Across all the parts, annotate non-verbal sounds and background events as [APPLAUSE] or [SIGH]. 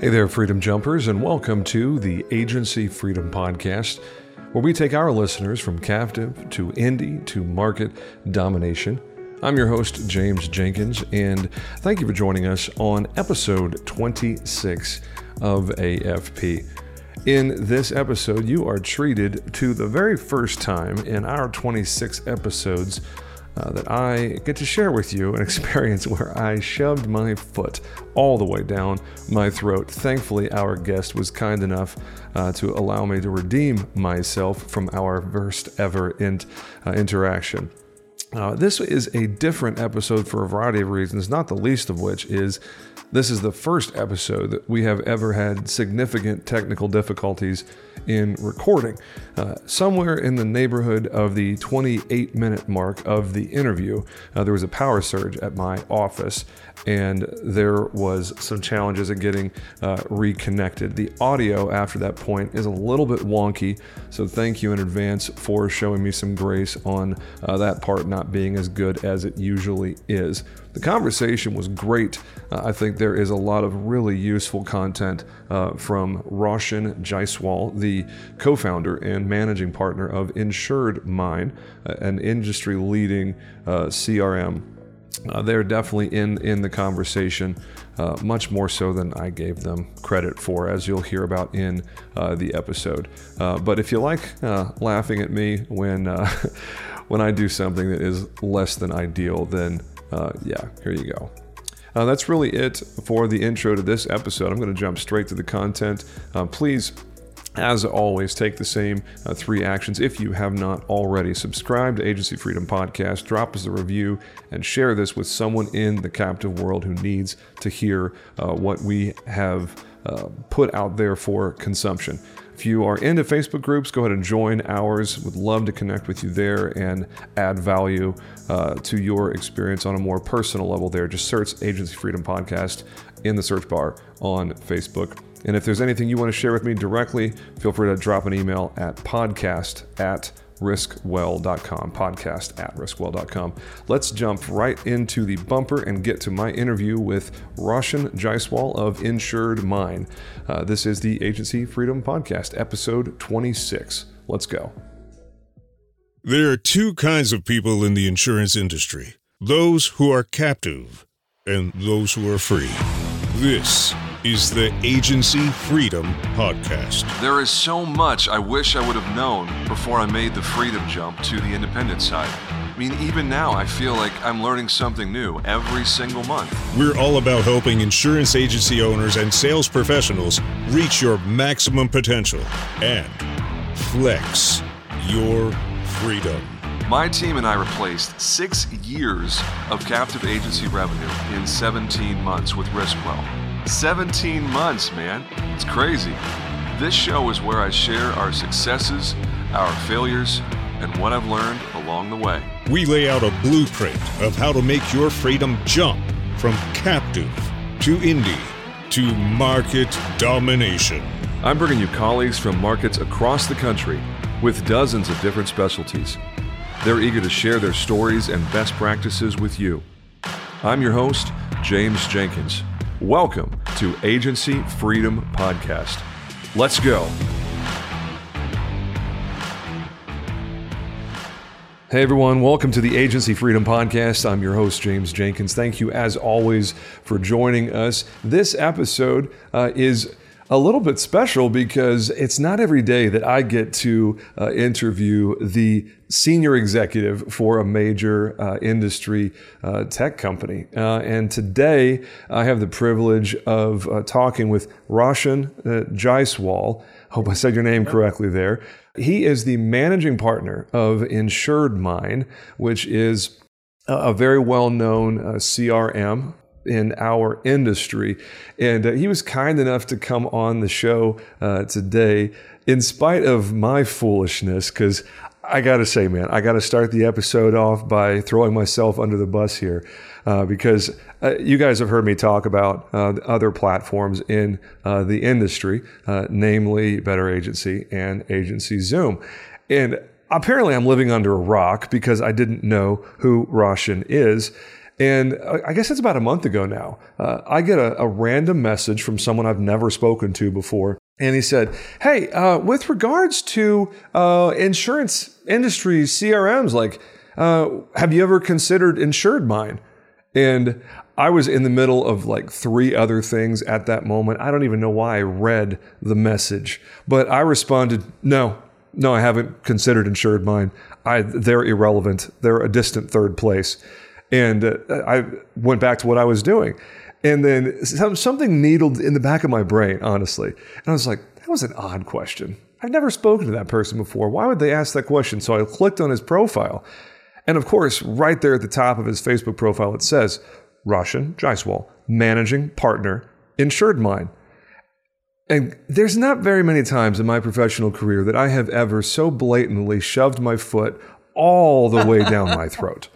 Hey there, Freedom Jumpers, and welcome to the Agency Freedom Podcast, where we take our listeners from captive to indie to market domination. I'm your host, James Jenkins, and thank you for joining us on episode 26 of AFP. In this episode, you are treated to the very first time in our 26 episodes uh, that I get to share with you an [LAUGHS] experience where I shoved my foot all the way down my throat. Thankfully, our guest was kind enough uh, to allow me to redeem myself from our first ever in, uh, interaction. Uh, this is a different episode for a variety of reasons, not the least of which is this is the first episode that we have ever had significant technical difficulties in recording. Uh, somewhere in the neighborhood of the 28 minute mark of the interview, uh, there was a power surge at my office, and there was some challenges in getting uh, reconnected. The audio after that point is a little bit wonky, so thank you in advance for showing me some grace on uh, that part not being as good as it usually is. The conversation was great. Uh, I think there is a lot of really useful content uh, from Roshan Jaiswal, the co founder and managing partner of InsuredMine, uh, an industry leading uh, CRM. Uh, they're definitely in, in the conversation, uh, much more so than I gave them credit for, as you'll hear about in the episode. but if you like laughing at me when [LAUGHS] when I do something that is less than ideal, then uh, yeah, here you go. Uh, that's really it for the intro to this episode. I'm going to jump straight to the content. Uh, please, as always, take the same uh, three actions if you have not already. Subscribe to Agency Freedom Podcast, drop us a review, and share this with someone in the captive world who needs to hear uh, what we have uh, put out there for consumption. If you are into Facebook groups, go ahead and join ours. Would love to connect with you there and add value uh, to your experience on a more personal level there. Just search Agency Freedom Podcast in the search bar on Facebook. And if there's anything you want to share with me directly, feel free to drop an email at podcast at riskwell.com, podcast at riskwell.com. Let's jump right into the bumper and get to my interview with Roshan Jaiswal of InsuredMine. Uh, this is the Agency Freedom Podcast, episode 26. Let's go. There are two kinds of people in the insurance industry those who are captive and those who are free. This is the Agency Freedom Podcast. There is so much I wish I would have known before I made the freedom jump to the independent side. I mean, even now, I feel like I'm learning something new every single month. We're all about helping insurance agency owners and sales professionals reach your maximum potential and flex your freedom. My team and I replaced six years of captive agency revenue in 17 months with Riskwell. 17 months, man. It's crazy. This show is where I share our successes, our failures, and what I've learned along the way. We lay out a blueprint of how to make your freedom jump from captive to indie to market domination. I'm bringing you colleagues from markets across the country with dozens of different specialties. They're eager to share their stories and best practices with you. I'm your host, James Jenkins. Welcome to Agency Freedom Podcast. Let's go. Hey everyone, welcome to the Agency Freedom Podcast. I'm your host, James Jenkins. Thank you, as always, for joining us. This episode uh, is a little bit special because it's not every day that I get to uh, interview the senior executive for a major uh, industry uh, tech company. Uh, and today I have the privilege of uh, talking with Roshan uh, Jaiswal. Hope I said your name correctly there. He is the managing partner of InsuredMine, which is a very well known CRM in our industry. And uh, he was kind enough to come on the show uh, today, in spite of my foolishness, because I got to say, man, I got to start the episode off by throwing myself under the bus here. Uh, because uh, you guys have heard me talk about uh, other platforms in uh, the industry, namely Better Agency and Agency Zoom. And apparently, I'm living under a rock because I didn't know who Roshan is. And I guess it's about a month ago now. Uh, I get a, a, random message from someone I've never spoken to before. And he said, Hey, uh, with regards to uh, insurance industry CRMs, like, uh, have you ever considered InsuredMine? And I was in the middle of like three other things at that moment. I don't even know why I read the message, but I responded, No, no, I haven't considered InsuredMine. I, they're irrelevant. They're a distant third place. And uh, I went back to what I was doing. And then some, something needled in the back of my brain, honestly. And I was like, that was an odd question. I've never spoken to that person before. Why would they ask that question? So I clicked on his profile. And of course, right there at the top of his Facebook profile, it says, Roshan Jaiswal, managing partner, InsuredMine. And there's not very many times in my professional career that I have ever so blatantly shoved my foot all the way down my [LAUGHS] throat.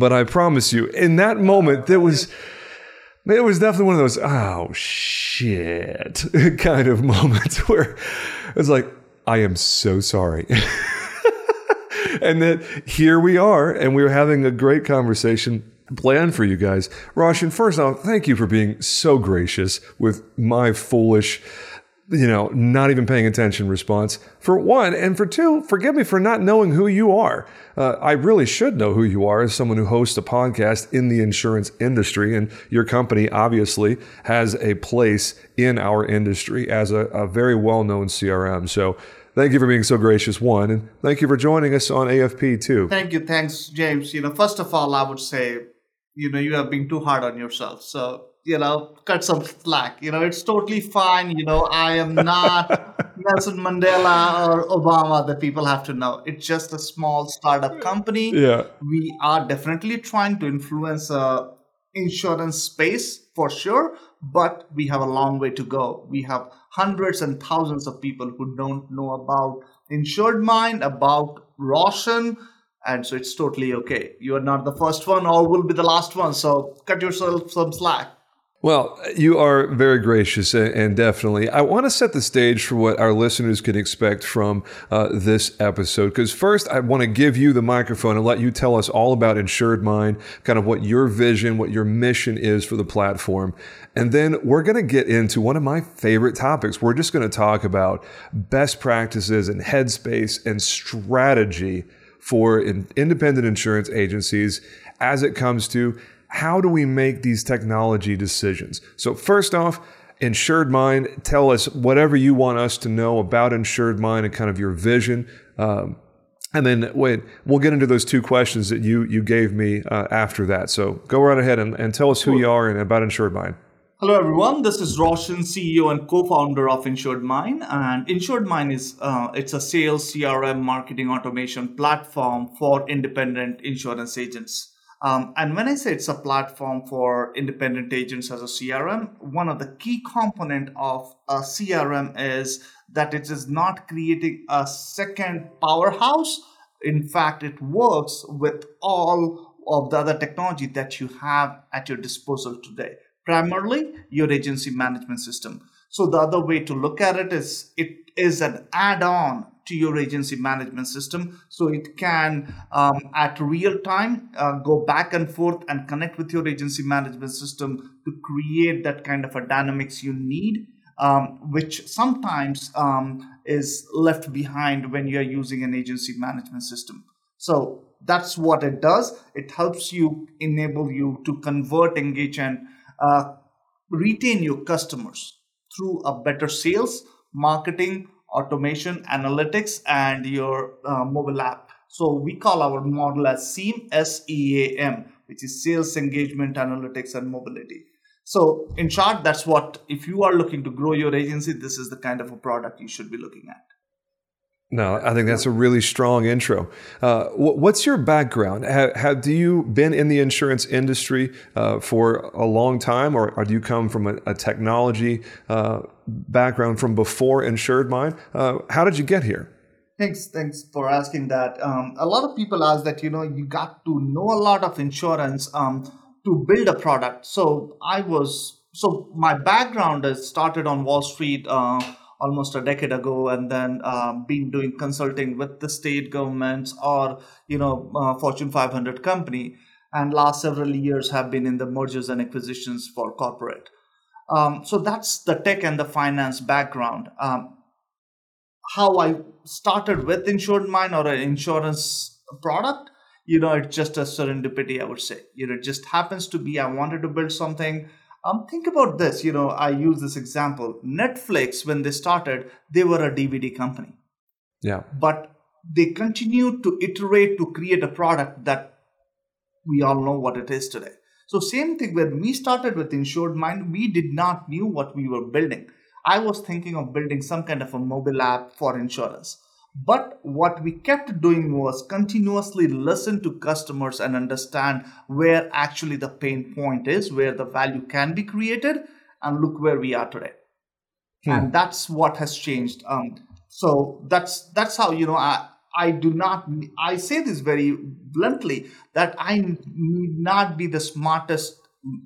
But I promise you, in that moment, there was it was definitely one of those oh shit [LAUGHS] kind of moments [LAUGHS] where it's like I am so sorry. [LAUGHS] and that here we are, and we are having a great conversation planned for you guys. Roshan, first off, thank you for being so gracious with my foolish you know, not even paying attention response for one. And for two, forgive me for not knowing who you are. Uh, I really should know who you are as someone who hosts a podcast in the insurance industry. And your company obviously has a place in our industry as a, a very well known CRM. So thank you for being so gracious, one. And thank you for joining us on AFP, too. Thank you. Thanks, James. You know, first of all, I would say, you know, you have been too hard on yourself. So you know, cut some slack. You know, it's totally fine. You know, I am not [LAUGHS] Nelson Mandela or Obama that people have to know. It's just a small startup company. Yeah. We are definitely trying to influence a insurance space for sure, but we have a long way to go. We have hundreds and thousands of people who don't know about InsuredMine, about Roshan, and so it's totally okay. You are not the first one or will be the last one. So cut yourself some slack. Well, you are very gracious, and definitely. I want to set the stage for what our listeners can expect from uh, this episode. Because first, I want to give you the microphone and let you tell us all about InsuredMine, kind of what your vision, what your mission is for the platform. And then we're going to get into one of my favorite topics. We're just going to talk about best practices and headspace and strategy for independent insurance agencies as it comes to how do we make these technology decisions? So, first off, InsuredMine, tell us whatever you want us to know about InsuredMine and kind of your vision. Um, and then wait, we'll get into those two questions that you you gave me uh, after that. So go right ahead and, and tell us who you are and about InsuredMine. Hello everyone, this is Roshan, CEO and co-founder of InsuredMine. And InsuredMine is uh, it's a sales CRM marketing automation platform for independent insurance agents. Um, and when I say it's a platform for independent agents as a CRM, one of the key component of a CRM is that it is not creating a second powerhouse. In fact, it works with all of the other technology that you have at your disposal today, primarily your agency management system. So the other way to look at it is it is an add-on to your agency management system so it can um, at real time uh, go back and forth and connect with your agency management system to create that kind of a dynamics you need um, which sometimes um, is left behind when you're using an agency management system. So that's what it does. It helps you enable you to convert engage and uh, retain your customers through a better sales marketing automation, analytics, and your uh, mobile app. So we call our model as SEAM, S-E-A-M, which is Sales Engagement, Analytics, and Mobility. So in short, that's what, if you are looking to grow your agency, this is the kind of a product you should be looking at. No, I think that's a really strong intro. Uh, what's your background? Have, have, do you been in the insurance industry uh, for a long time, or, or, do you come from a, a technology uh, background from before InsuredMine? Uh, how did you get here? Thanks, thanks for asking that. Um, a lot of people ask that you know you got to know a lot of insurance um, to build a product. So I was so my background is started on Wall Street uh, almost a decade ago and then um, been doing consulting with the state governments or you know uh, fortune 500 company and last several years have been in the mergers and acquisitions for corporate. Um, so that's the tech and the finance background. Um, how I started with InsuredMine or an insurance product, you know, it's just a serendipity, I would say. You know, it just happens to be I wanted to build something. Um, think about this. You know, I use this example. Netflix, when they started, they were a DVD company. Yeah. But they continued to iterate to create a product that we all know what it is today. So same thing when we started with InsuredMine, we did not knew what we were building. I was thinking of building some kind of a mobile app for insurance. But what we kept doing was continuously listen to customers and understand where actually the pain point is, where the value can be created, and look where we are today. Hmm. And that's what has changed. Um, so that's that's how you know I I do not I say this very bluntly that I need not be the smartest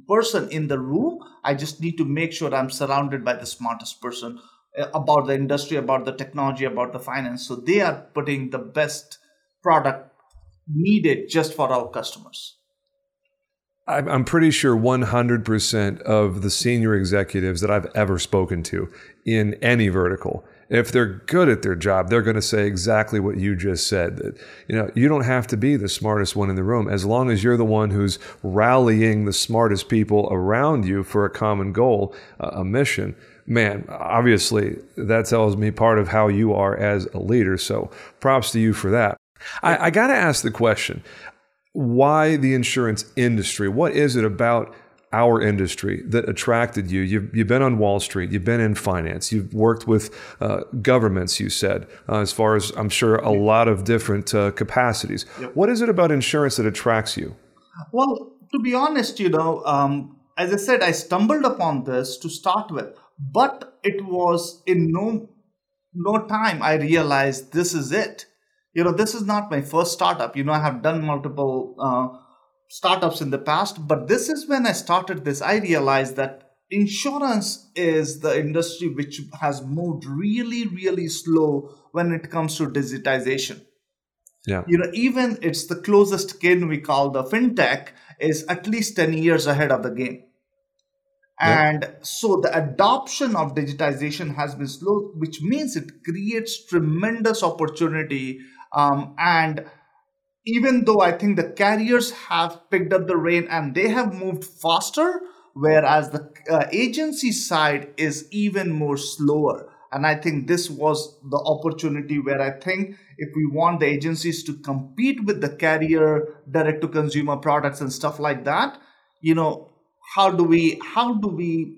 person in the room. I just need to make sure I'm surrounded by the smartest person Uh, about the industry, about the technology, about the finance. So they are putting the best product needed just for our customers. I'm pretty sure 100% of the senior executives that I've ever spoken to in any vertical if they're good at their job, they're going to say exactly what you just said. That you know, you don't have to be the smartest one in the room as long as you're the one who's rallying the smartest people around you for a common goal, a mission. Man, obviously, that tells me part of how you are as a leader. So, props to you for that. I, I got to ask the question why the insurance industry? What is it about our industry that attracted you? You've, you've been on Wall Street, you've been in finance, you've worked with uh, governments, you said, uh, as far as I'm sure a lot of different uh, capacities. Yep. What is it about insurance that attracts you? Well, to be honest, you know, um, as I said, I stumbled upon this to start with, but it was in no no time I realized this is it. You know, this is not my first startup. You know, I have done multiple uh, startups in the past, but this is when I started this. I realized that insurance is the industry which has moved really, really slow when it comes to digitization. Yeah. You know, even it's the closest kin we call the fintech is at least 10 years ahead of the game. And yeah. so the adoption of digitization has been slow, which means it creates tremendous opportunity. Um, and even though I think the carriers have picked up the rein and they have moved faster, whereas the uh, agency side is even more slower. And I think this was the opportunity where I think if we want the agencies to compete with the carrier direct to consumer products and stuff like that, you know, how do we how do we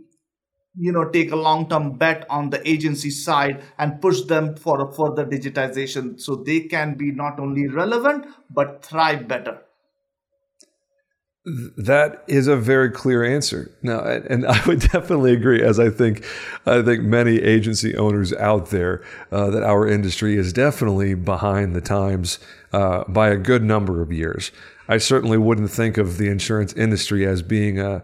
you know take a long term bet on the agency side and push them for a further digitization so they can be not only relevant but thrive better that is a very clear answer. Now, and I would [LAUGHS] definitely agree, as I think, I think many agency owners out there, uh, that our industry is definitely behind the times uh, by a good number of years. I certainly wouldn't think of the insurance industry as being a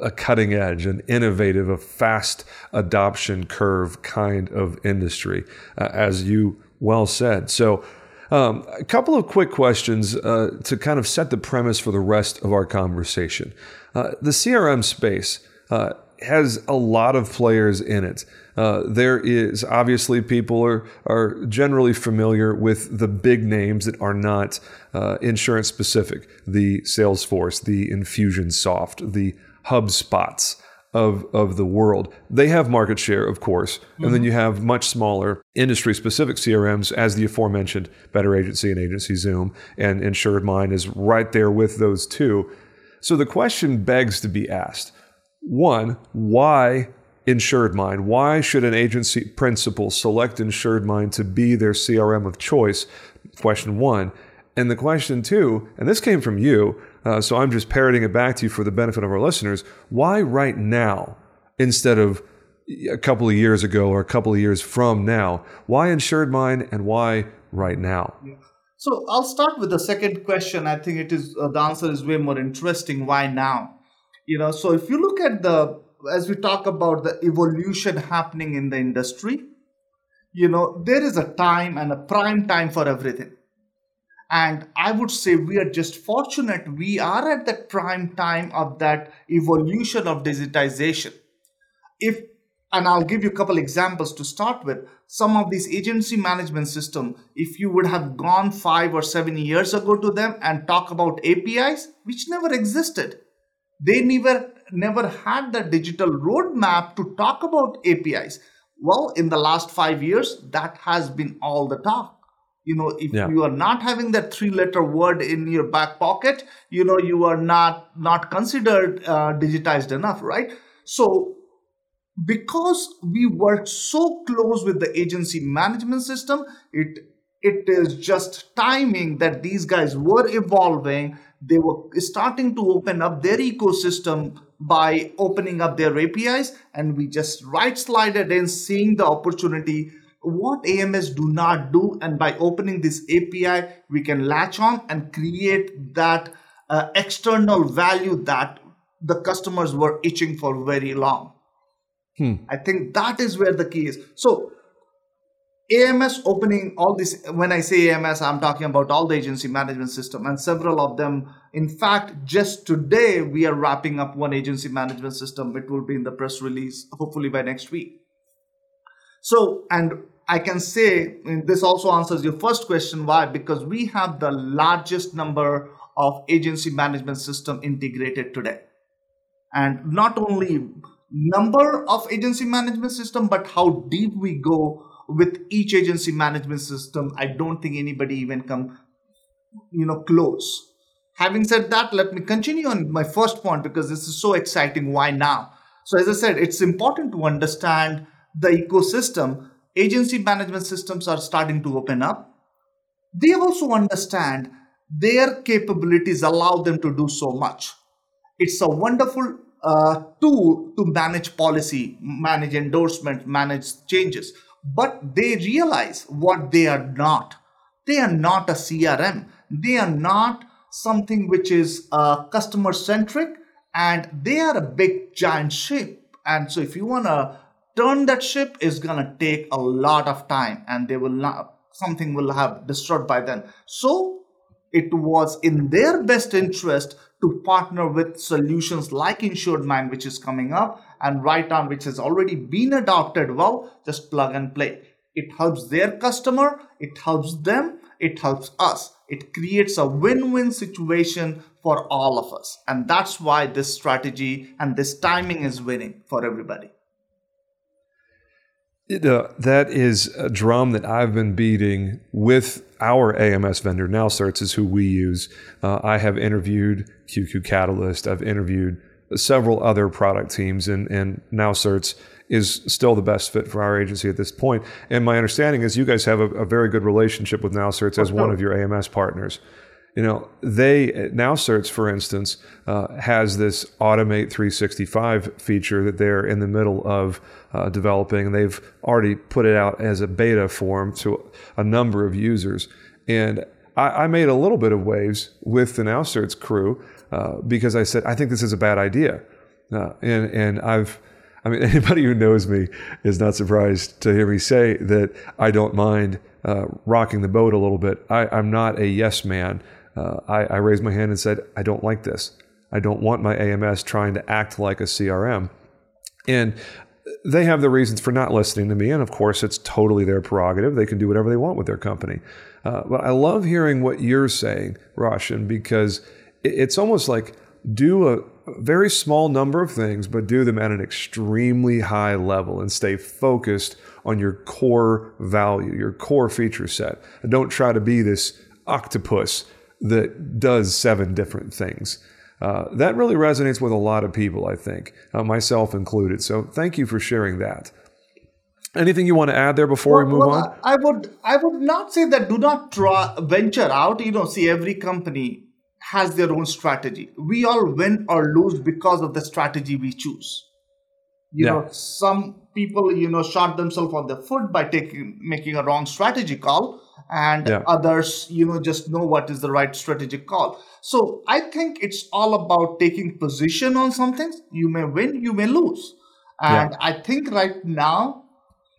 a cutting edge, an innovative, a fast adoption curve kind of industry, uh, as you well said. So, um, a couple of quick questions uh, to kind of set the premise for the rest of our conversation. Uh, the CRM space uh, has a lot of players in it. Uh, there is obviously people are are generally familiar with the big names that are not uh, insurance specific, the Salesforce, the Infusionsoft, the HubSpots of, of the world. They have market share, of course. Mm-hmm. And then mm-hmm. you have much smaller industry specific CRMs, as the aforementioned Better Agency and Agency Zoom, and InsuredMine is right there with those two. So the question begs to be asked one, why InsuredMine? Why should an agency principal select InsuredMine to be their CRM of choice? Question one. And the question two, and this came from you, uh, so I'm just parroting it back to you for the benefit of our listeners. Why right now instead of a couple of years ago or a couple of years from now? Why InsuredMine and why right now? So I'll start with the second question. I think it is uh, the answer is way more interesting. Why now? You know, so if you look at the as we talk about the evolution happening in the industry, you know, there is a time and a prime time for everything And I would say we are just fortunate. We are at the prime time of that evolution of digitization. If and I'll give you a couple examples to start with. Some of these agency management system, if you would have gone five or seven years ago to them and talk about APIs, which never existed, they never never had the digital roadmap to talk about APIs. Well, in the last five years, that has been all the talk you know if yeah. you are not having that three letter word in your back pocket you know you are not not considered uh, digitized enough right so because we work so close with the agency management system it it is just timing that these guys were evolving they were starting to open up their ecosystem by opening up their apis and we just right slided in seeing the opportunity what AMS do not do. And by opening this API, we can latch on and create that uh, external value that the customers were itching for very long. Hmm. I think that is where the key is. So AMS opening all this, when I say AMS, I'm talking about all the agency management system and several of them. In fact, just today, we are wrapping up one agency management system. It will be in the press release, hopefully by next week. So, and I can say this also answers your first question why? Because we have the largest number of agency management system integrated today. And not only number of agency management system, but how deep we go with each agency management system. I don't think anybody even come, you know, close. Having said that, let me continue on my first point because this is so exciting. Why now? So as I said, it's important to understand the ecosystem, agency management systems are starting to open up. They also understand their capabilities allow them to do so much. It's a wonderful uh, tool to manage policy, manage endorsement, manage changes. But they realize what they are not. They are not a CRM. They are not something which is uh, customer centric and they are a big giant ship. And so if you want to turn that ship is to take a lot of time and they will not something will have destroyed by then. So it was in their best interest to partner with solutions like InsuredMine which is coming up and right on which has already been adopted. Well just plug and play. It helps their customer it helps them it helps us. It creates a win-win situation for all of us. And that's why this strategy and this timing is winning for everybody that is a drum that I've been beating with our AMS vendor. NowCerts is who we use. Uh, I have interviewed QQ Catalyst. I've interviewed several other product teams, and, and NowCerts is still the best fit for our agency at this point. And my understanding is you guys have a, a very good relationship with NowCerts as one of your AMS partners you know they NowCerts for instance uh, has this automate 365 feature that they're in the middle of uh, developing. They've already put it out as a beta form to a number of users. And I, I made a little bit of waves with the NowCerts crew uh, because I said I think this is a bad idea. Uh, and and I've I mean [LAUGHS] anybody who knows me is not surprised to hear me say that I don't mind uh, rocking the boat a little bit. I, I'm not a yes man uh, I, I raised my hand and said, I don't like this. I don't want my AMS trying to act like a CRM. And they have the reasons for not listening to me. And of course, it's totally their prerogative. They can do whatever they want with their company. Uh, but I love hearing what you're saying, Roshan, because it's almost like do a very small number of things, but do them at an extremely high level and stay focused on your core value, your core feature set. And don't try to be this octopus that does seven different things. Uh, that really resonates with a lot of people, I think, uh, myself included. So thank you for sharing that. Anything you want to add there before well, we move well, on? I would I would not say that do not try, venture out. You know, see every company has their own strategy. We all win or lose because of the strategy we choose. You yeah. know, some people you know shot themselves on the foot by taking making a wrong strategy call and yeah. others you know just know what is the right strategic call so i think it's all about taking position on some things you may win you may lose and yeah. i think right now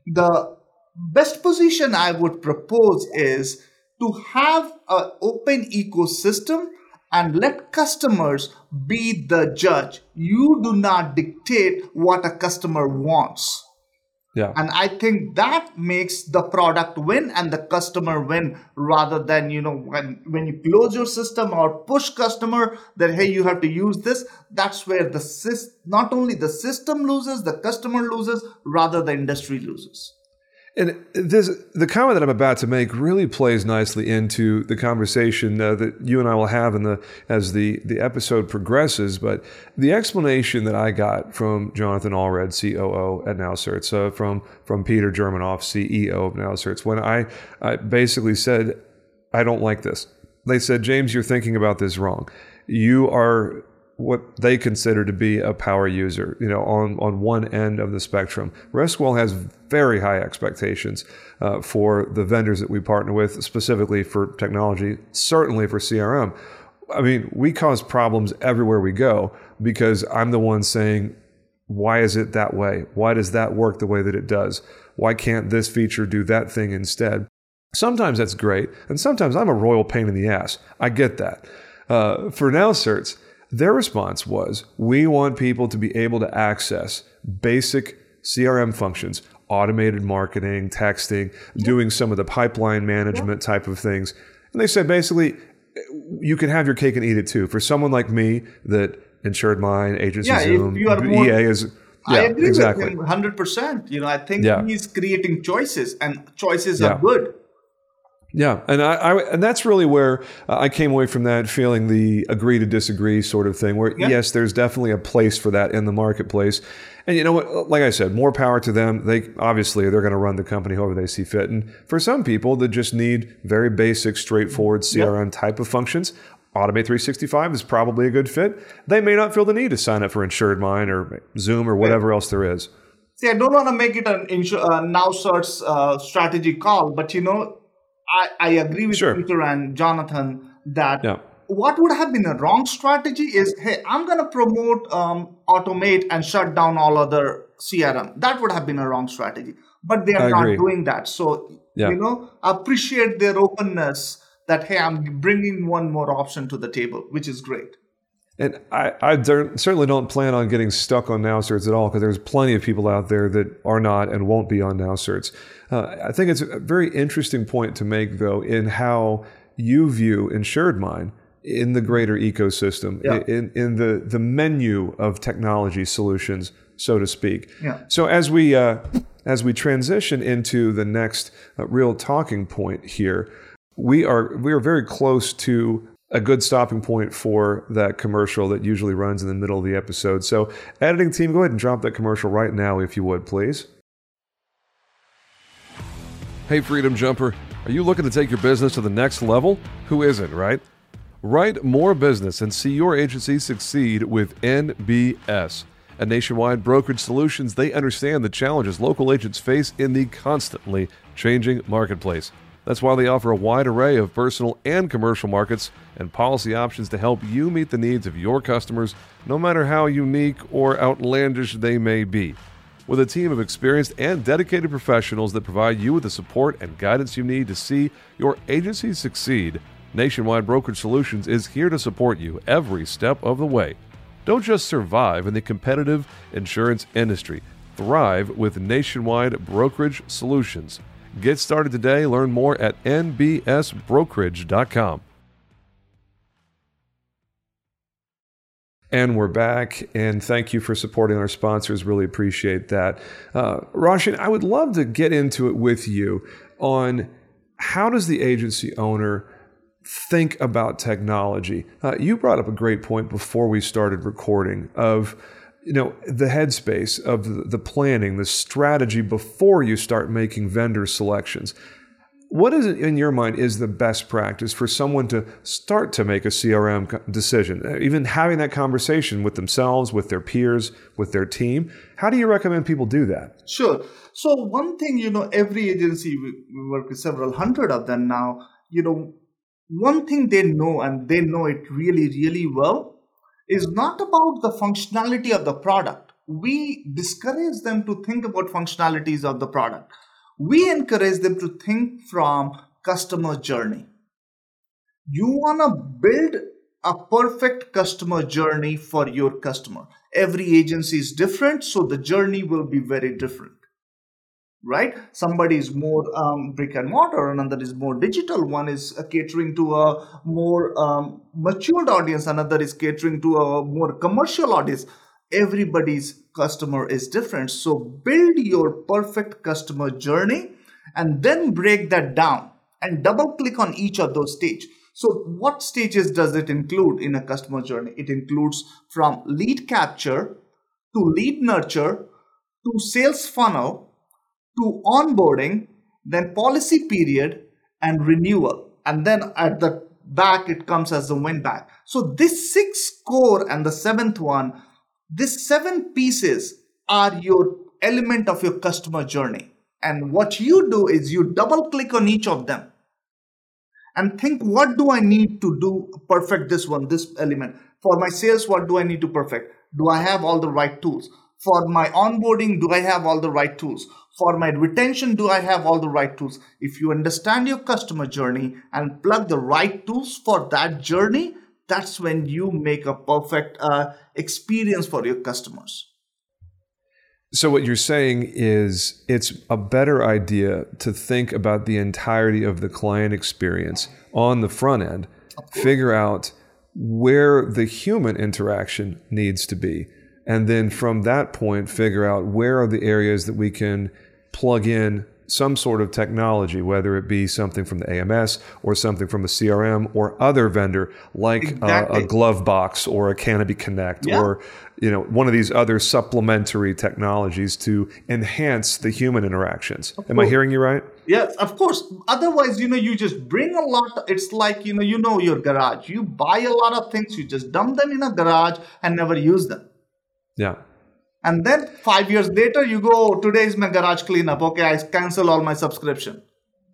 the best position i would propose is to have an open ecosystem and let customers be the judge. You do not dictate what a customer wants. Yeah. And I think that makes the product win and the customer win rather than, you know, when, when you close your system or push customer that, hey, you have to use this, that's where the not only the system loses, the customer loses, rather the industry loses. And this, the comment that I'm about to make really plays nicely into the conversation uh, that you and I will have in the as the the episode progresses. But the explanation that I got from Jonathan Allred, COO at NowCerts, uh, from from Peter Germanoff, CEO of NowCerts, when I, I basically said, I don't like this. They said, James, you're thinking about this wrong. You are what they consider to be a power user, you know, on, on one end of the spectrum. Riskwell has very high expectations uh, for the vendors that we partner with, specifically for technology, certainly for CRM. I mean, we cause problems everywhere we go because I'm the one saying, why is it that way? Why does that work the way that it does? Why can't this feature do that thing instead? Sometimes that's great, and sometimes I'm a royal pain in the ass. I get that. Uh, for NowCerts, their response was we want people to be able to access basic CRM functions, automated marketing, texting, doing some of the pipeline management type of things. And they said basically, you can have your cake and eat it too. For someone like me that InsuredMine, agency yeah, Zoom, more, EA is. Yeah, I agree exactly. with him 100%. You know, I think yeah. he's creating choices and choices yeah. are good. Yeah, and I, I, and that's really where uh, I came away from that feeling the agree to disagree sort of thing. Where yeah. yes, there's definitely a place for that in the marketplace, and you know what? Like I said, more power to them. They obviously they're going to run the company however they see fit. And for some people that just need very basic, straightforward CRM yep. type of functions, Automate 365 is probably a good fit. They may not feel the need to sign up for InsuredMine or Zoom or whatever yeah. else there is. See, I don't want to make it an insur- uh, now search uh, strategy call, but you know, I, I agree with sure. Peter and Jonathan that yeah. what would have been a wrong strategy is hey, I'm going to promote, um, automate, and shut down all other CRM. That would have been a wrong strategy. But they are I not agree. doing that. So, yeah. you know, appreciate their openness that, hey, I'm bringing one more option to the table, which is great. And I, I don't, certainly don't plan on getting stuck on NowCerts at all because there's plenty of people out there that are not and won't be on NowCerts. Uh, I think it's a very interesting point to make, though, in how you view InsuredMine in the greater ecosystem, yeah. in, in the, the menu of technology solutions, so to speak. Yeah. So as we, uh, as we transition into the next uh, real talking point here, we are, we are very close to a good stopping point for that commercial that usually runs in the middle of the episode. So, editing team, go ahead and drop that commercial right now, if you would, please. Hey, Freedom Jumper, are you looking to take your business to the next level? Who isn't, right? Write more business and see your agency succeed with NBS. At Nationwide Brokerage Solutions, they understand the challenges local agents face in the constantly changing marketplace. That's why they offer a wide array of personal and commercial markets and policy options to help you meet the needs of your customers, no matter how unique or outlandish they may be. With a team of experienced and dedicated professionals that provide you with the support and guidance you need to see your agency succeed, Nationwide Brokerage Solutions is here to support you every step of the way. Don't just survive in the competitive insurance industry, thrive with Nationwide Brokerage Solutions. Get started today. Learn more at nbsbrokerage.com. And we're back, and thank you for supporting our sponsors. Really appreciate that. Uh, Roshan, I would love to get into it with you on how does the agency owner think about technology? Uh, you brought up a great point before we started recording of you know the headspace of the planning the strategy before you start making vendor selections. What is in your mind is the best practice for someone to start to make a crm decision? Uh, even having that conversation with themselves with their peers with their team how do you recommend people do that? Sure. So one thing you know every agency we work with several hundred of them now you know one thing they know and they know it really really well is not about the functionality of the product. We discourage them to think about functionalities of the product. We encourage them to think from customer journey. you want to build a perfect customer journey for your customer. Every agency is different, so the journey will be very different. Right? Somebody is more um, brick and mortar, another is more digital. One is uh, catering to a more um, matured audience, another is catering to a more commercial audience. Everybody's customer is different. So build your perfect customer journey and then break that down and double click on each of those stages so, what stages does it include in a customer journey? It includes from lead capture to lead nurture to sales funnel to onboarding, then policy period and renewal. And then at the back, it comes as the win back. So, this six core and the seventh one, this seven pieces are your element of your customer journey. And what you do is you double click on each of them and think what do I need to do perfect this one, this element. For my sales, what do I need to perfect? Do I have all the right tools? For my onboarding, do I have all the right tools? For my retention, do I have all the right tools? If you understand your customer journey and plug the right tools for that journey, that's when you make a perfect uh, experience for your customers. So, what you're saying is it's a better idea to think about the entirety of the client experience on the front end, figure out where the human interaction needs to be. And then from that point, figure out where are the areas that we can plug in some sort of technology, whether it be something from the AMS or something from a CRM or other vendor like uh, exactly. a, a, Glovebox or a Canopy Connect yeah. or you know one of these other supplementary technologies to enhance the human interactions. Am I hearing you right? Yes, of course. Otherwise, you know, you just bring a lot. It's like you know, you know your garage. You buy a lot of things, you just dump them in a garage and never use them. Yeah. And then five years later, you go, today is my garage cleanup. Okay, I cancel all my subscription.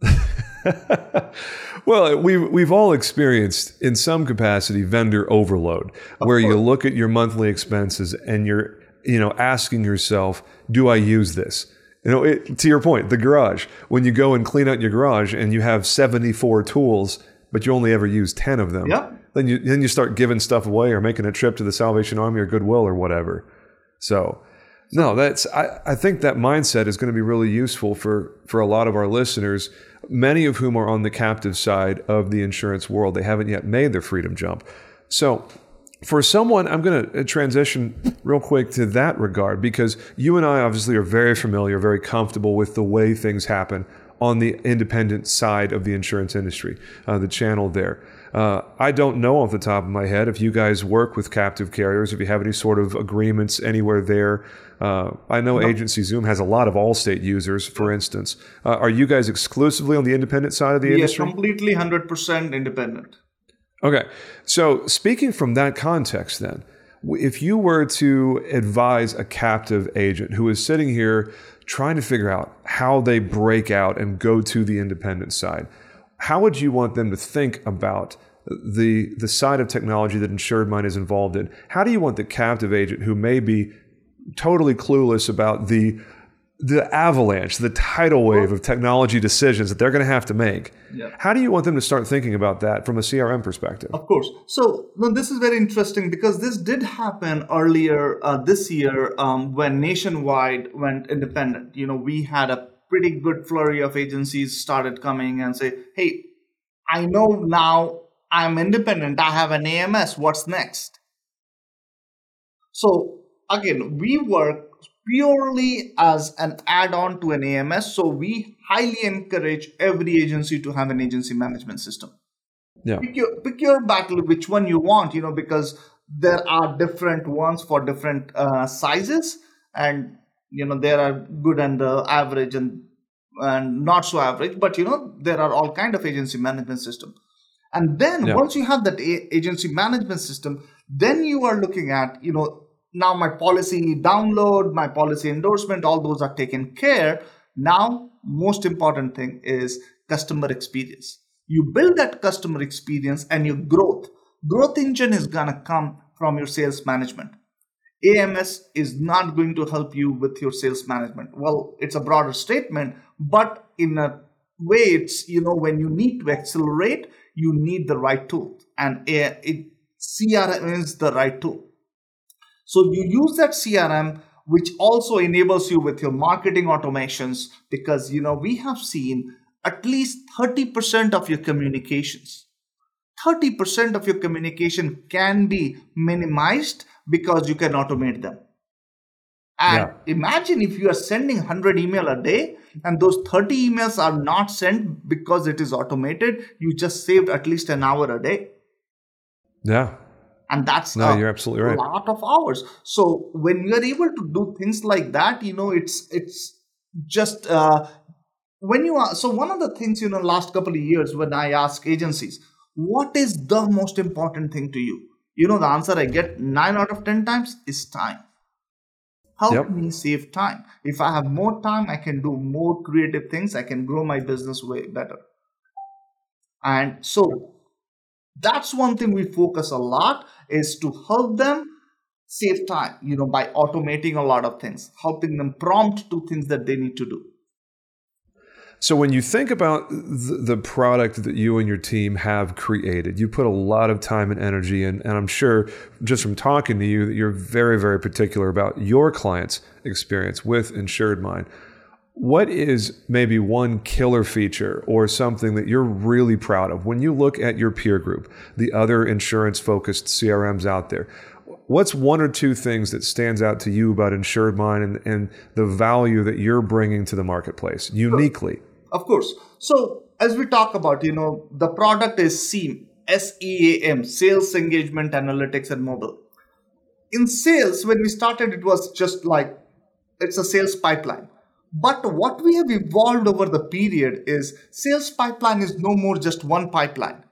[LAUGHS] well, we've, we've all experienced in some capacity vendor overload, of where course. you look at your monthly expenses and you're you know asking yourself, do I use this? You know, it, to your point, the garage. When you go and clean out your garage and you have 74 tools, but you only ever use 10 of them, yep. then you then you start giving stuff away or making a trip to the Salvation Army or Goodwill or whatever. So, no, that's I, I think that mindset is going to be really useful for for a lot of our listeners, many of whom are on the captive side of the insurance world. They haven't yet made their freedom jump. So, for someone, I'm going to uh, transition real quick to that regard because you and I obviously are very familiar, very comfortable with the way things happen on the independent side of the insurance industry, uh, the channel there. Uh, I don't know off the top of my head if you guys work with captive carriers, if you have any sort of agreements anywhere there. Uh, I know no. Agency Zoom has a lot of Allstate users, for instance. Uh, are you guys exclusively on the independent side of the yes, industry? Yes, completely 100% independent. Okay. So, speaking from that context, then, if you were to advise a captive agent who is sitting here trying to figure out how they break out and go to the independent side, how would you want them to think about the the side of technology that InsuredMine is involved in? How do you want the captive agent who may be totally clueless about the the avalanche, the tidal wave of technology decisions that they're going to have to make. Yeah. How do you want them to start thinking about that from a CRM perspective? Of course. So no, this is very interesting because this did happen earlier uh, this year um, when Nationwide went independent. You know, we had a pretty good flurry of agencies started coming and say, hey, I know now I'm independent. I have an AMS. What's next? So again, we work purely as an add-on to an AMS. So we highly encourage every agency to have an agency management system. Yeah. Pick your pick your battle, which one you want, you know, because there are different ones for different uh, sizes, and you know there are good and the average and and not so average. But you know there are all kind of agency management system. And then yeah. once you have that a- agency management system, then you are looking at you know now my policy download, my policy endorsement, all those are taken care. Now, most important thing is customer experience. You build that customer experience and your growth. Growth engine is gonna come from your sales management. AMS is not going to help you with your sales management. Well, it's a broader statement, but in a way, it's, you know, when you need to accelerate, you need the right tool, and it, CRM is the right tool. So you use that CRM, which also enables you with your marketing automations, because you know we have seen at least 30% of your communications 30% of your communication can be minimized because you can automate them. And yeah. imagine if you are sending 100 email a day and those 30 emails are not sent because it is automated, you just saved at least an hour a day. Yeah. And that's no, a you're absolutely right. lot of hours. So when you are able to do things like that, you know, it's it's just uh, when you are so one of the things you know last couple of years when I ask agencies, what is the most important thing to you? You know, the answer I get nine out of 10 times is time. Help yep. me save time. If I have more time, I can do more creative things. I can grow my business way better. And so that's one thing we focus a lot is to help them save time, you know, by automating a lot of things, helping them prompt to things that they need to do. So when you think about the product that you and your team have created, you put a lot of time and energy in, and I'm sure just from talking to you that you're very, very particular about your client's experience with InsuredMine. What is maybe one killer feature or something that you're really proud of when you look at your peer group, the other insurance focused CRMs out there? What's one or two things that stands out to you about InsuredMine and, and the value that you're bringing to the marketplace uniquely? Of course. So as we talk about, you know, the product is SEAM, S-E-A-M, Sales Engagement Analytics and Mobile. In sales, when we started, it was just like it's a sales pipeline. But what we have evolved over the period is sales pipeline is no more just one pipeline.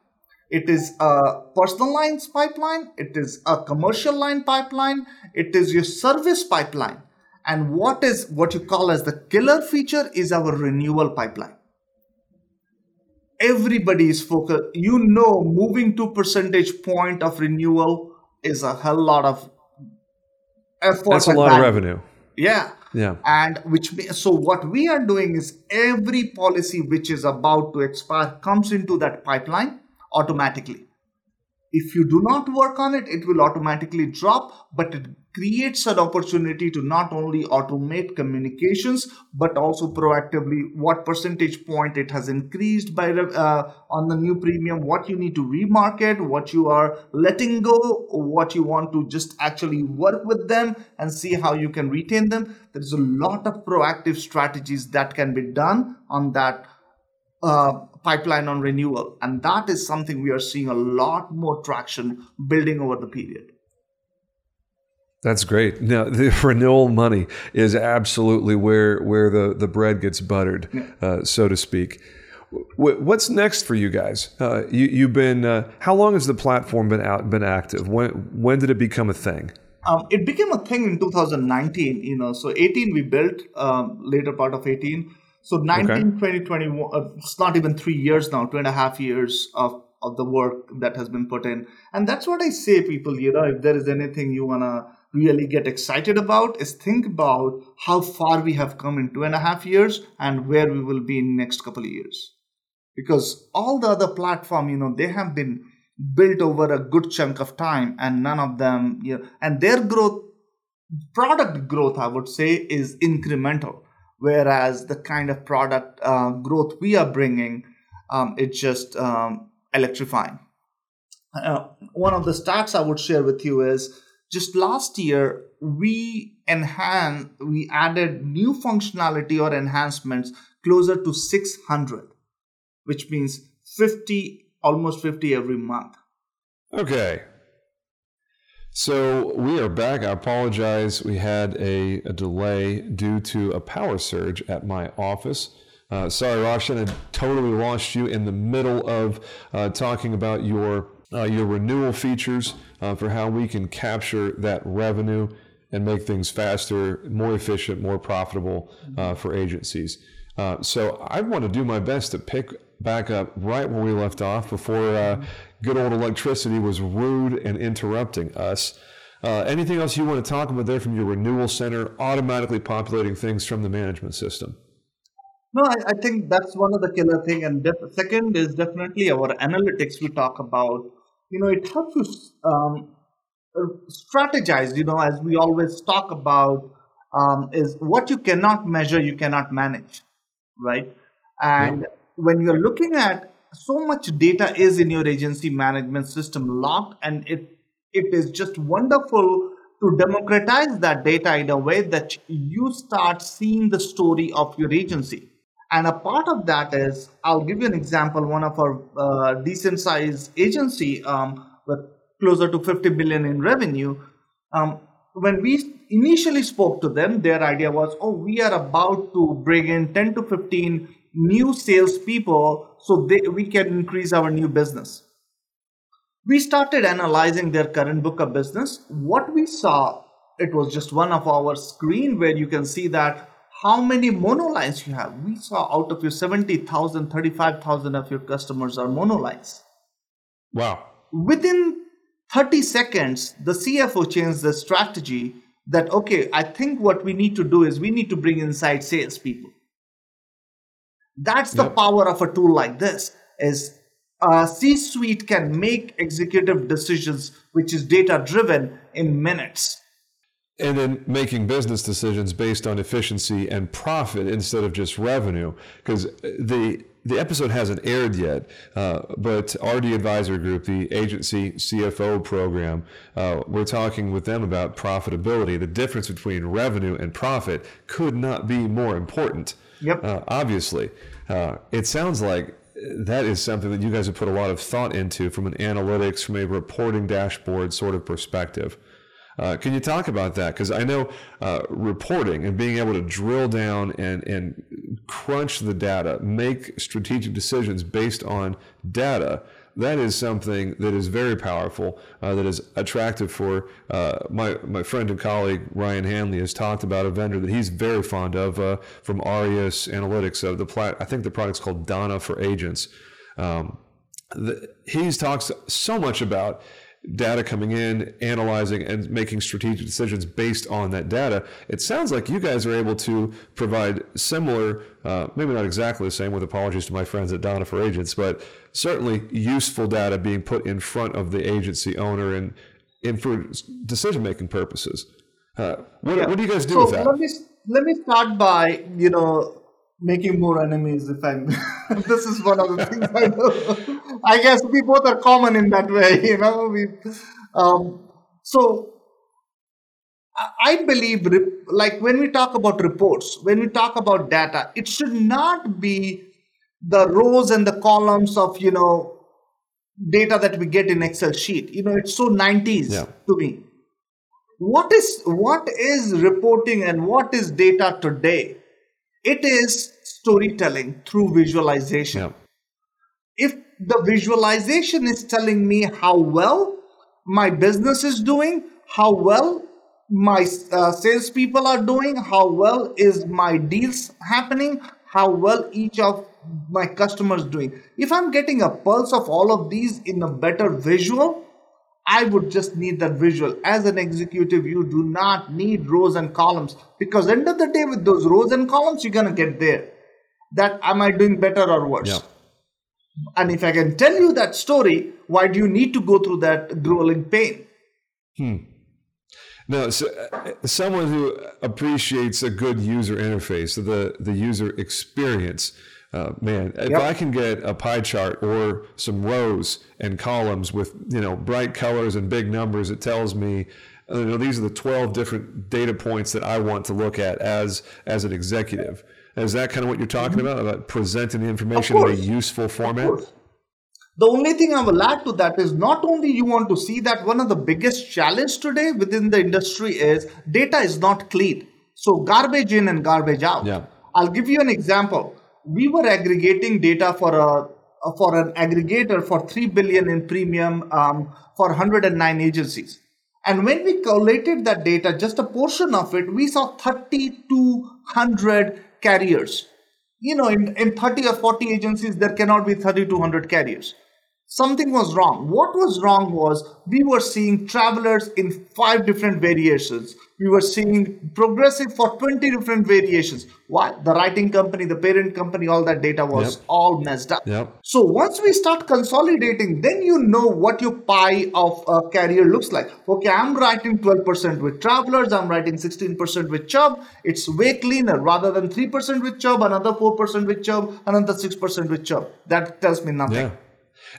It is a personal lines pipeline, it is a commercial line pipeline, it is your service pipeline. And what is what you call as the killer feature is our renewal pipeline. Everybody is focused. You know, moving to percentage point of renewal is a hell lot of effort. That's a lot of revenue. Yeah. Yeah. And which so what we are doing is every policy which is about to expire comes into that pipeline automatically. If you do not work on it, it will automatically drop, but it creates an opportunity to not only automate communications but also proactively what percentage point it has increased by uh, on the new premium what you need to remarket what you are letting go what you want to just actually work with them and see how you can retain them. There's a lot of proactive strategies that can be done on that uh, pipeline on renewal and that is something we are seeing a lot more traction building over the period that's great. Now, the [LAUGHS] renewal money is absolutely where where the, the bread gets buttered, uh, so to speak. What's next for you guys? Uh, you, you've been uh, how long has the platform been out been active? When when did it become a thing? Um, it became a thing in 2019. You know, so 18 we built um, later part of 18. So 19, okay. 20, 21. Uh, it's not even three years now. Two and a half years of of the work that has been put in, and that's what I say, people. You know, if there is anything you wanna really get excited about is think about how far we have come in two and a half years and where we will be in next couple of years because all the other platform you know they have been built over a good chunk of time and none of them you know, and their growth product growth i would say is incremental whereas the kind of product uh, growth we are bringing um, it's just um, electrifying. Uh, one of the stats i would share with you is just last year we enhanced we added new functionality or enhancements closer to 600 which means 50 almost 50 every month. Okay so we are back. I apologize. We had a, a delay due to a power surge at my office. Uh, sorry, Raution, I totally lost you in the middle of uh, talking about your uh, your renewal features uh, for how we can capture that revenue and make things faster, more efficient, more profitable uh, for agencies. Uh, so I want to do my best to pick back up right where we left off before uh, good old electricity was rude and interrupting us. Uh, anything else you want to talk about there from your renewal center, automatically populating things from the management system? No, I, I think that's one of the killer thing. And def- second is definitely our analytics we talk about. You know, it helps you um, strategize. You know, as we always talk about, um, is what you cannot measure, you cannot manage, right? And. When you're looking at so much data is in your agency management system locked, and it it is just wonderful to democratize that data in a way that you start seeing the story of your agency and a part of that is, I'll give you an example. One of our uh, decent sized agency um, with closer to 50 billion in revenue, um, when we initially spoke to them, their idea was, oh, we are about to bring in 10 to 15 new salespeople so they, we can increase our new business. We started analyzing their current book of business. What we saw, it was just one of our screen where you can see that how many monolines you have. We saw out of your 70,000, 35,000 of your customers are monolines. Wow. Within 30 seconds, the CFO changed the strategy that, okay, I think what we need to do is we need to bring inside salespeople. That's the yep. power of a tool like this is a C-suite can make executive decisions, which is data driven in minutes and then making business decisions based on efficiency and profit instead of just revenue because the the episode hasn't aired yet, uh, but RD Advisor Group, the agency CFO program, uh, we're talking with them about profitability. The difference between revenue and profit could not be more important. Yep. Uh, obviously, uh, it sounds like that is something that you guys have put a lot of thought into from an analytics, from a reporting dashboard sort of perspective. Uh, can you talk about that? Because I know uh, reporting and being able to drill down and, and crunch the data, make strategic decisions based on data, that is something that is very powerful, uh, that is attractive for uh, my, my friend and colleague Ryan Hanley has talked about a vendor that he's very fond of uh, from Aureus Analytics. Uh, the plat- I think the product's called Donna for Agents. Um, the, he's talks so much about data coming in, analyzing, and making strategic decisions based on that data. It sounds like you guys are able to provide similar, uh, maybe not exactly the same, with apologies to my friends at Donna for Agents, but certainly useful data being put in front of the agency owner and, and for decision making purposes. Uh, what, yeah. what, do you guys do so with that? Let me, let me start by, you know, making more enemies if i'm [LAUGHS] this is one of the things i know. I guess we both are common in that way you know? We um, so i believe like when we talk about reports when we talk about data it should not be the rows and the columns of you know data that we get in excel sheet. You know it's so 90s yeah. to me. What is what is reporting and what is data today it is storytelling through visualization. Yeah. If the visualization is telling me how well my business is doing, how well my uh, salespeople are doing, how well is my deals happening, how well each of my customers doing. If I'm getting a pulse of all of these in a better visual, I would just need that visual. As an executive, you do not need rows and columns because end of the day, with those rows and columns, you're gonna get there. That am I doing better or worse? Yeah. And if I can tell you that story, why do you need to go through that grueling pain? Hmm. No, so, uh, someone who appreciates a good user interface, the the user experience uh, man, if. I can get a pie chart or some rows and columns with you know bright colors and big numbers, it tells me uh, you know these are the 12 different data points that I want to look at as as an executive. Is that kind of what you're talking mm-hmm. about about presenting the information in a useful format? The only thing I will add to that is not only you want to see that one of the biggest challenge today within the industry is data is not clean. So garbage in and garbage out. Yeah. I'll give you an example we were aggregating data for a for an aggregator for 3 billion in premium um, for 109 agencies. And when we collated that data just a portion of it we saw 3200 carriers. You know in, in 30 or 40 agencies there cannot be 3200 carriers something was wrong. What was wrong was we were seeing travelers in five different variations. We were seeing progressive for 20 different variations. Why? The writing company, the parent company, all that data was yep. all messed up. Yep. So once we start consolidating, then you know what your pie of a carrier looks like. Okay, I'm writing 12% with travelers, I'm writing 16% with Chubb. It's way cleaner rather than 3% with Chubb, another 4% with Chubb, another 6% with Chubb. That tells me nothing. Yeah.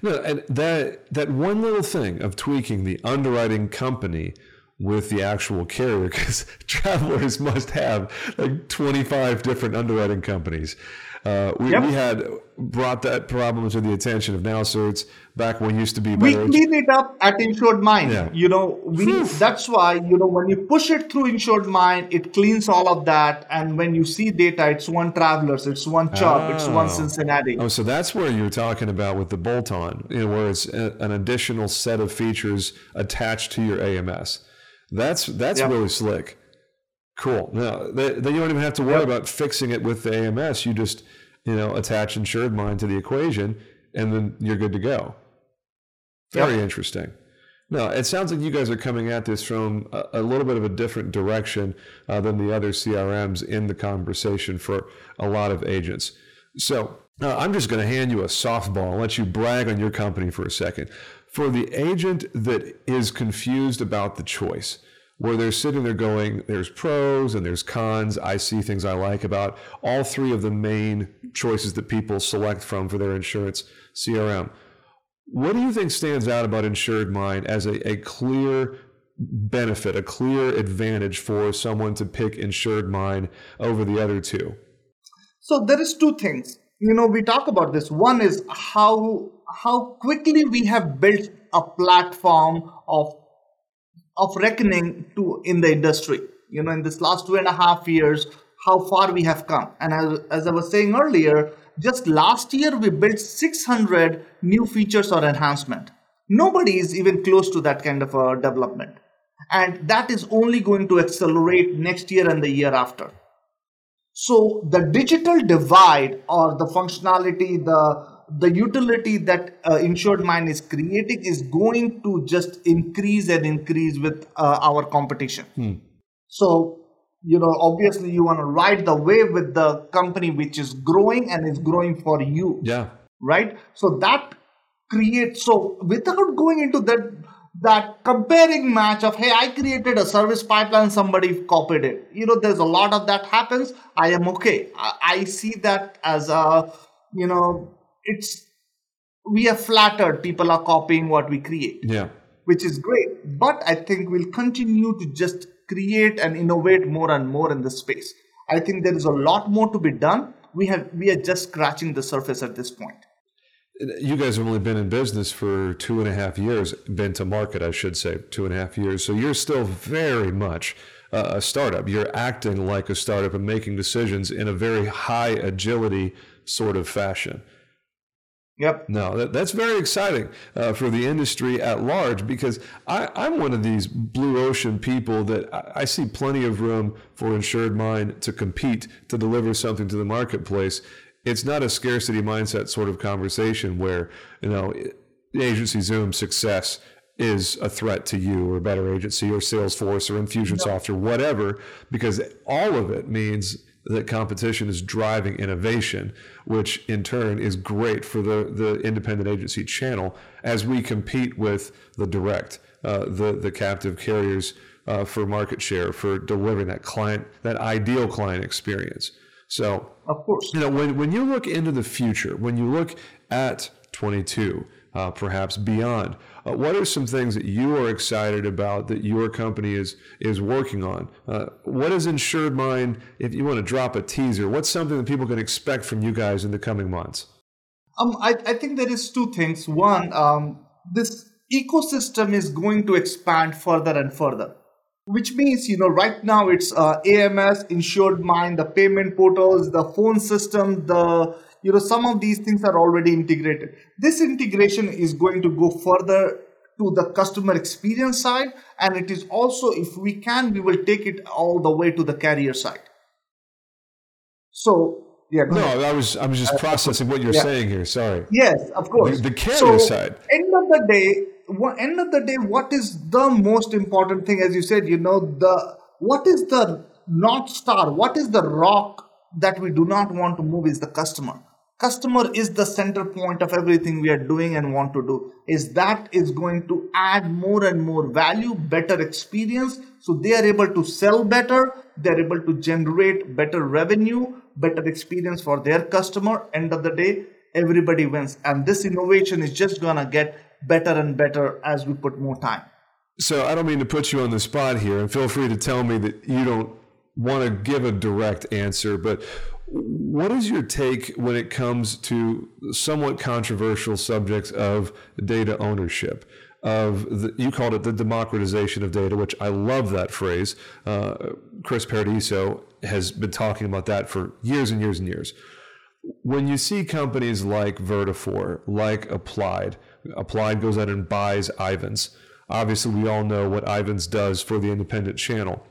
No, and that that one little thing of tweaking the underwriting company with the actual carrier, because [LAUGHS] travelers must have like 25 different underwriting companies. Uh, we, yep. we had brought that problem to the attention of NowCerts back when used to be. We clean it up at InsuredMine. Yeah. You know, we that's why you know when you push it through InsuredMine, it cleans all of that, and when you see data, it's one Travelers, it's one Chubb, oh. it's one Cincinnati. Oh, so that's where you're talking about with the bolt-on, you know, where it's a, an additional set of features attached to your AMS. That's that's yep. really slick. Cool. Now, then you don't even have to worry yep. about fixing it with the AMS. You just, you know, attach InsuredMine to the equation, and then you're good to go. Very yep. interesting. Now, it sounds like you guys are coming at this from a, a little bit of a different direction uh, than the other CRMs in the conversation for a lot of agents. So, uh, I'm just going to hand you a softball and let you brag on your company for a second. For the agent that is confused about the choice, where they're sitting there going, there's pros and there's cons. I see things I like about all three of the main choices that people select from for their insurance CRM. What do you think stands out about InsuredMine as a, a clear benefit, a clear advantage for someone to pick InsuredMine over the other two? So there is two things. You know, we talk about this. One is how how quickly we have built a platform of of reckoning to in the industry. You know, in this last two and a half years, how far we have come. And as, as I was saying earlier, just last year we built 600 new features or enhancement. Nobody is even close to that kind of a development. And that is only going to accelerate next year and the year after. So the digital divide or the functionality, the the utility that uh, InsuredMine is creating is going to just increase and increase with uh, our competition. Hmm. so you know obviously you want to ride the wave with the company which is growing and is growing for you. Yeah. Right? So that creates so without going into that that comparing match of hey i created a service pipeline somebody copied it. You know there's a lot of that happens. I am okay. I, I see that as a you know it's we are flattered. People are copying what we create. Yeah. Which is great. But i think we'll continue to just create and innovate more and more in this space. I think there is a lot more to be done. We have we are just scratching the surface at this point. You guys have only been in business for two and a half years been to market i should say two and a half years. So you're still very much a startup. You're acting like a startup and making decisions in a very high agility sort of fashion Yep. No, that, that's very exciting uh, for the industry at large because I, am one of these blue ocean people that I, I, see plenty of room for InsuredMine to compete to deliver something to the marketplace. It's not a scarcity mindset sort of conversation where you know AgencyZoom success is a threat to you or a better agency or Salesforce or Infusionsoft or whatever because all of it means that competition is driving innovation, which in turn is great for the, the independent agency channel as we compete with the direct, uh, the, the captive carriers uh, for market share, for delivering that client, that ideal client experience. So, of course, you know, when, when you look into the future, when you look at 22, uh, perhaps beyond. Uh, what are some things that you are excited about that your company is is working on? Uh, what is InsuredMine? If you want to drop a teaser, what's something that people can expect from you guys in the coming months? Um, I, I think there is two things. One, um, this ecosystem is going to expand further and further which means you know right now it's uh, ams InsuredMine the payment portals the phone system the you know some of these things are already integrated this integration is going to go further to the customer experience side and it is also if we can we will take it all the way to the carrier side so Yeah. No, I was I was just processing what you're yeah. saying here. Sorry. Yes, of course. The, the carrier so, side. End of the day, what, end of the day, what is the most important thing? As you said, you know, the what is the north star? What is the rock that we do not want to move? Is the customer. Customer is the center point of everything we are doing and want to do. Is that is going to add more and more value, better experience, so they are able to sell better. They are able to generate better revenue, better experience for their customer. End of the day, everybody wins, and this innovation is just gonna get better and better as we put more time. So I don't mean to put you on the spot here, and feel free to tell me that you don't want to give a direct answer, but what is your take when it comes to somewhat controversial subjects of data ownership? Of the, you called it the democratization of data, which I love that phrase. Uh, Chris Paradiso has been talking about that for years and years and years. When you see companies like Vertafore, like Applied, Applied goes out and buys Ivans. Obviously, we all know what Ivans does for the independent channel.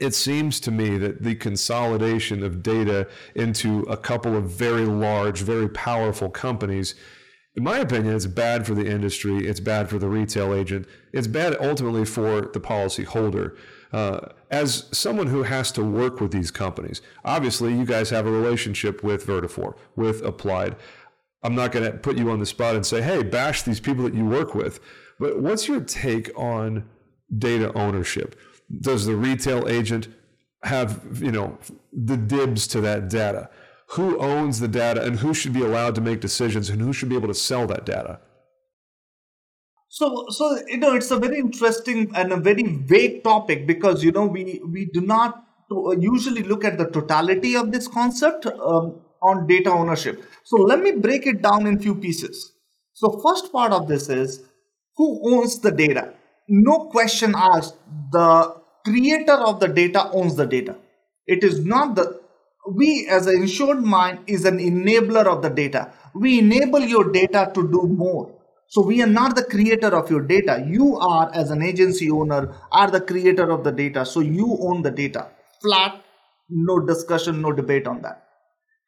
It seems to me that the consolidation of data into a couple of very large, very powerful companies, in my opinion, it's bad for the industry. It's bad for the retail agent. It's bad ultimately for the policyholder. Uh, as someone who has to work with these companies, obviously you guys have a relationship with Vertafore, with Applied. I'm not going to put you on the spot and say, hey, bash these people that you work with. But what's your take on data ownership? Does the retail agent have, you know, the dibs to that data? Who owns the data and who should be allowed to make decisions and who should be able to sell that data? So, so you know, it's a very interesting and a very vague topic because you know we we do not usually look at the totality of this concept um, on data ownership. So let me break it down in few pieces. So first part of this is who owns the data. No question asked. The creator of the data owns the data. It is not the we as an insured mind is an enabler of the data. We enable your data to do more so we are not the creator of your data. You are, as an agency owner, are the creator of the data. So you own the data. Flat, no discussion, no debate on that.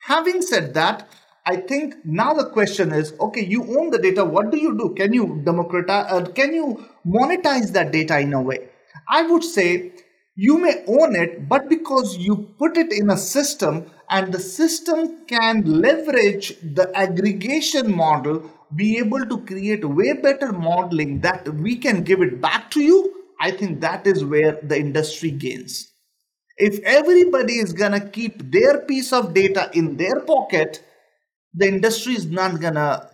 Having said that, I think now the question is, okay, you own the data. What do you do? Can you democratize? Uh, can you monetize that data in a way? I would say you may own it, but because you put it in a system and the system can leverage the aggregation model be able to create way better modeling that we can give it back to you, I think that is where the industry gains. If everybody is gonna keep their piece of data in their pocket, the industry is not gonna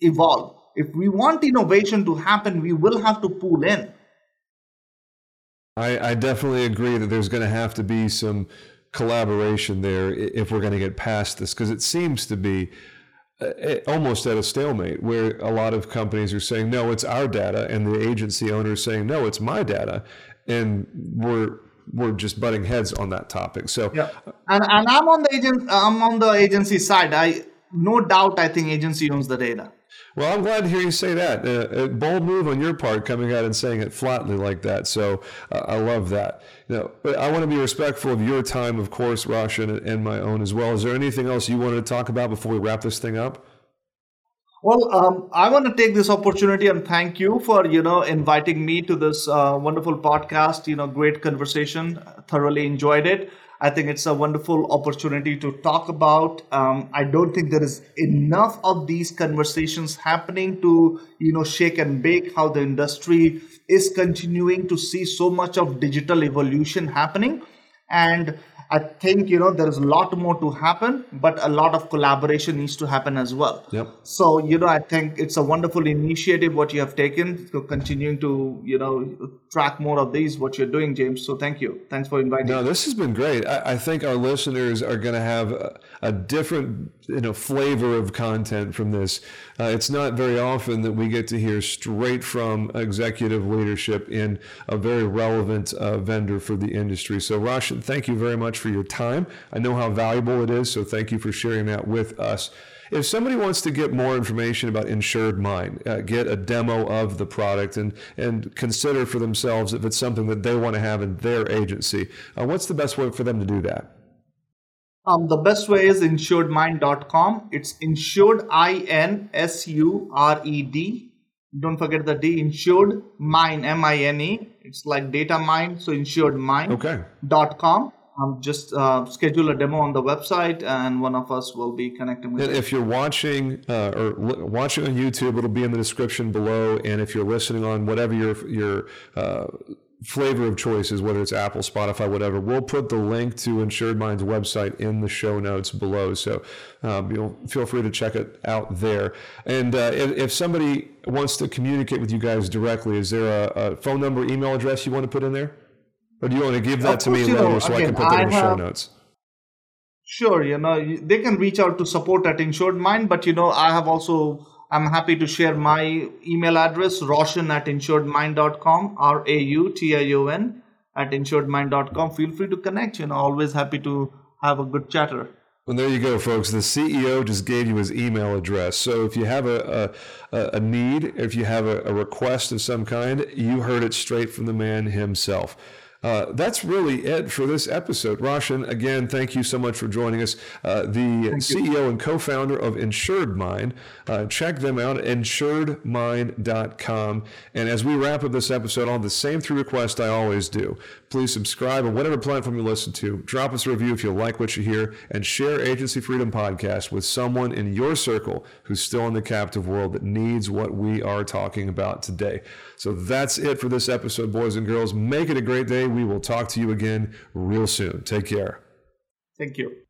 evolve. If we want innovation to happen, we will have to pull in. I, I definitely agree that there's going to have to be some collaboration there if we're going to get past this because it seems to be uh, almost at a stalemate where a lot of companies are saying no it's our data and the agency owner is saying no it's my data and we're we're just butting heads on that topic so yeah and, and i'm on the agent i'm on the agency side i no doubt i think agency owns the data well, I'm glad to hear you say that. Uh, a bold move on your part, coming out and saying it flatly like that. So uh, I love that. You know, but I want to be respectful of your time, of course, Raution, and my own as well. Is there anything else you wanted to talk about before we wrap this thing up? Well, um, I want to take this opportunity and thank you for you know inviting me to this uh, wonderful podcast. You know, great conversation. Thoroughly enjoyed it. I think it's a wonderful opportunity to talk about. Um, I don't think there is enough of these conversations happening to, you know, shake and bake how the industry is continuing to see so much of digital evolution happening. And I think you know there is a lot more to happen, but a lot of collaboration needs to happen as well. Yep. So you know, I think it's a wonderful initiative what you have taken to continuing to you know track more of these what you're doing, James. So thank you. Thanks for inviting. No, this has been great. I, I think our listeners are going to have a, a, different you know flavor of content from this. Uh, it's not very often that we get to hear straight from executive leadership in a very relevant uh, vendor for the industry. So, Raution, thank you very much for your time. I know how valuable it is, so thank you for sharing that with us. If somebody wants to get more information about InsuredMine, uh, get a demo of the product and, and consider for themselves if it's something that they want to have in their agency, uh, what's the best way for them to do that? Um, the best way is insuredmine.com. It's insured, I N S U R E D. Don't forget the D, insured mine, M I N E. It's like data mine, so insuredmine.com. Okay. Um, just uh, schedule a demo on the website, and one of us will be connecting with And you. if you're watching uh, or li- watching on YouTube, it'll be in the description below. And if you're listening on whatever your your uh, flavor of choice is, whether it's Apple, Spotify, whatever, we'll put the link to InsuredMine's website in the show notes below. So um, you'll feel free to check it out there. And uh, if, if somebody wants to communicate with you guys directly, is there a, a phone number, email address you want to put in there? Or do you want to give that Of to me you know, later so I can put that in the I show notes? Sure, you know, they can reach out to support at InsuredMine, but you know, I have also, I'm happy to share my email address, Raution at insuredmine.com, R A U T I O N at insuredmine.com. Feel free to connect, you know, always happy to have a good chatter. Well, there you go, folks. The CEO just gave you his email address. So if you have a, a, a need, if you have a, a request of some kind, you heard it straight from the man himself. Uh, that's really it for this episode. Raution, again, thank you so much for joining us. Uh, the CEO and co founder of InsuredMine. Uh, check them out at insuredmine.com. And as we wrap up this episode, I'll have the same three requests I always do. Please subscribe on whatever platform you listen to. Drop us a review if you like what you hear, and share Agency Freedom Podcast with someone in your circle who's still in the captive world that needs what we are talking about today. So that's it for this episode, boys and girls. Make it a great day. We will talk to you again real soon. Take care. Thank you.